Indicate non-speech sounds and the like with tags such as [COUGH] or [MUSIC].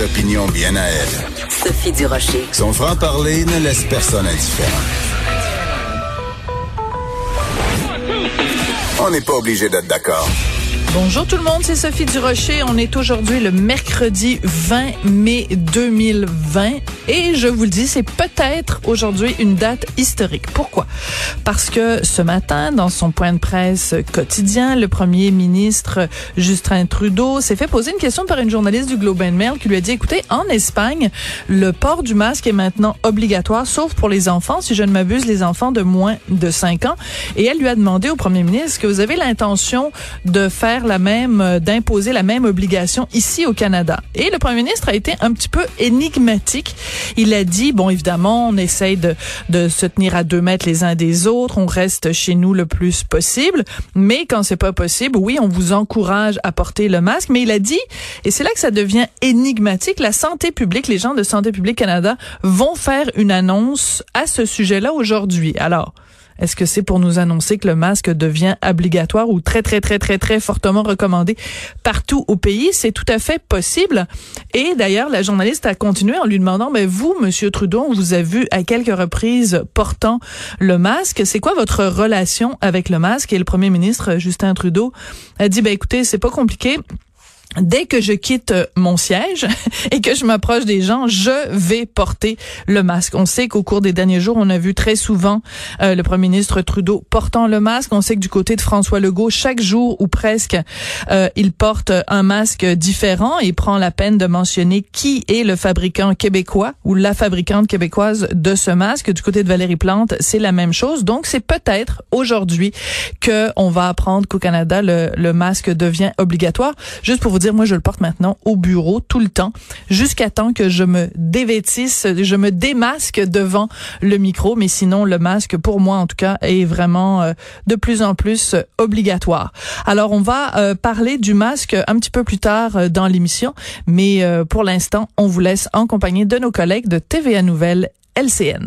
opinions bien à elle. Sophie Durocher. Son franc-parler ne laisse personne indifférent. On n'est pas obligé d'être d'accord. Bonjour tout le monde, c'est Sophie Durocher. On est aujourd'hui le mercredi 20 mai 2020 et je vous le dis, c'est peut-être aujourd'hui une date historique. Pourquoi? Parce que ce matin, dans son point de presse quotidien, le premier ministre Justin Trudeau s'est fait poser une question par une journaliste du Globe and Mail qui lui a dit, écoutez, en Espagne, le port du masque est maintenant obligatoire, sauf pour les enfants, si je ne m'abuse, les enfants de moins de 5 ans. Et elle lui a demandé au premier ministre, que vous avez l'intention de faire la même, euh, d'imposer la même obligation ici au Canada. Et le premier ministre a été un petit peu énigmatique. Il a dit, bon, évidemment, on essaye de, de se tenir à deux mètres les uns des autres, on reste chez nous le plus possible, mais quand c'est pas possible, oui, on vous encourage à porter le masque, mais il a dit, et c'est là que ça devient énigmatique, la santé publique, les gens de Santé publique Canada vont faire une annonce à ce sujet-là aujourd'hui. Alors, est-ce que c'est pour nous annoncer que le masque devient obligatoire ou très, très, très, très, très fortement recommandé partout au pays? C'est tout à fait possible. Et d'ailleurs, la journaliste a continué en lui demandant, mais vous, Monsieur Trudeau, on vous a vu à quelques reprises portant le masque. C'est quoi votre relation avec le masque? Et le premier ministre, Justin Trudeau, a dit, ben, écoutez, c'est pas compliqué dès que je quitte euh, mon siège [LAUGHS] et que je m'approche des gens, je vais porter le masque. On sait qu'au cours des derniers jours, on a vu très souvent euh, le premier ministre Trudeau portant le masque. On sait que du côté de François Legault, chaque jour ou presque, euh, il porte un masque différent et prend la peine de mentionner qui est le fabricant québécois ou la fabricante québécoise de ce masque. Du côté de Valérie Plante, c'est la même chose. Donc, c'est peut-être aujourd'hui que on va apprendre qu'au Canada, le, le masque devient obligatoire. Juste pour vous dire, moi, je le porte maintenant au bureau tout le temps, jusqu'à temps que je me dévêtisse, je me démasque devant le micro. Mais sinon, le masque, pour moi, en tout cas, est vraiment euh, de plus en plus euh, obligatoire. Alors, on va euh, parler du masque un petit peu plus tard dans l'émission, mais pour l'instant, on vous laisse en compagnie de nos collègues de TVA Nouvelles LCN.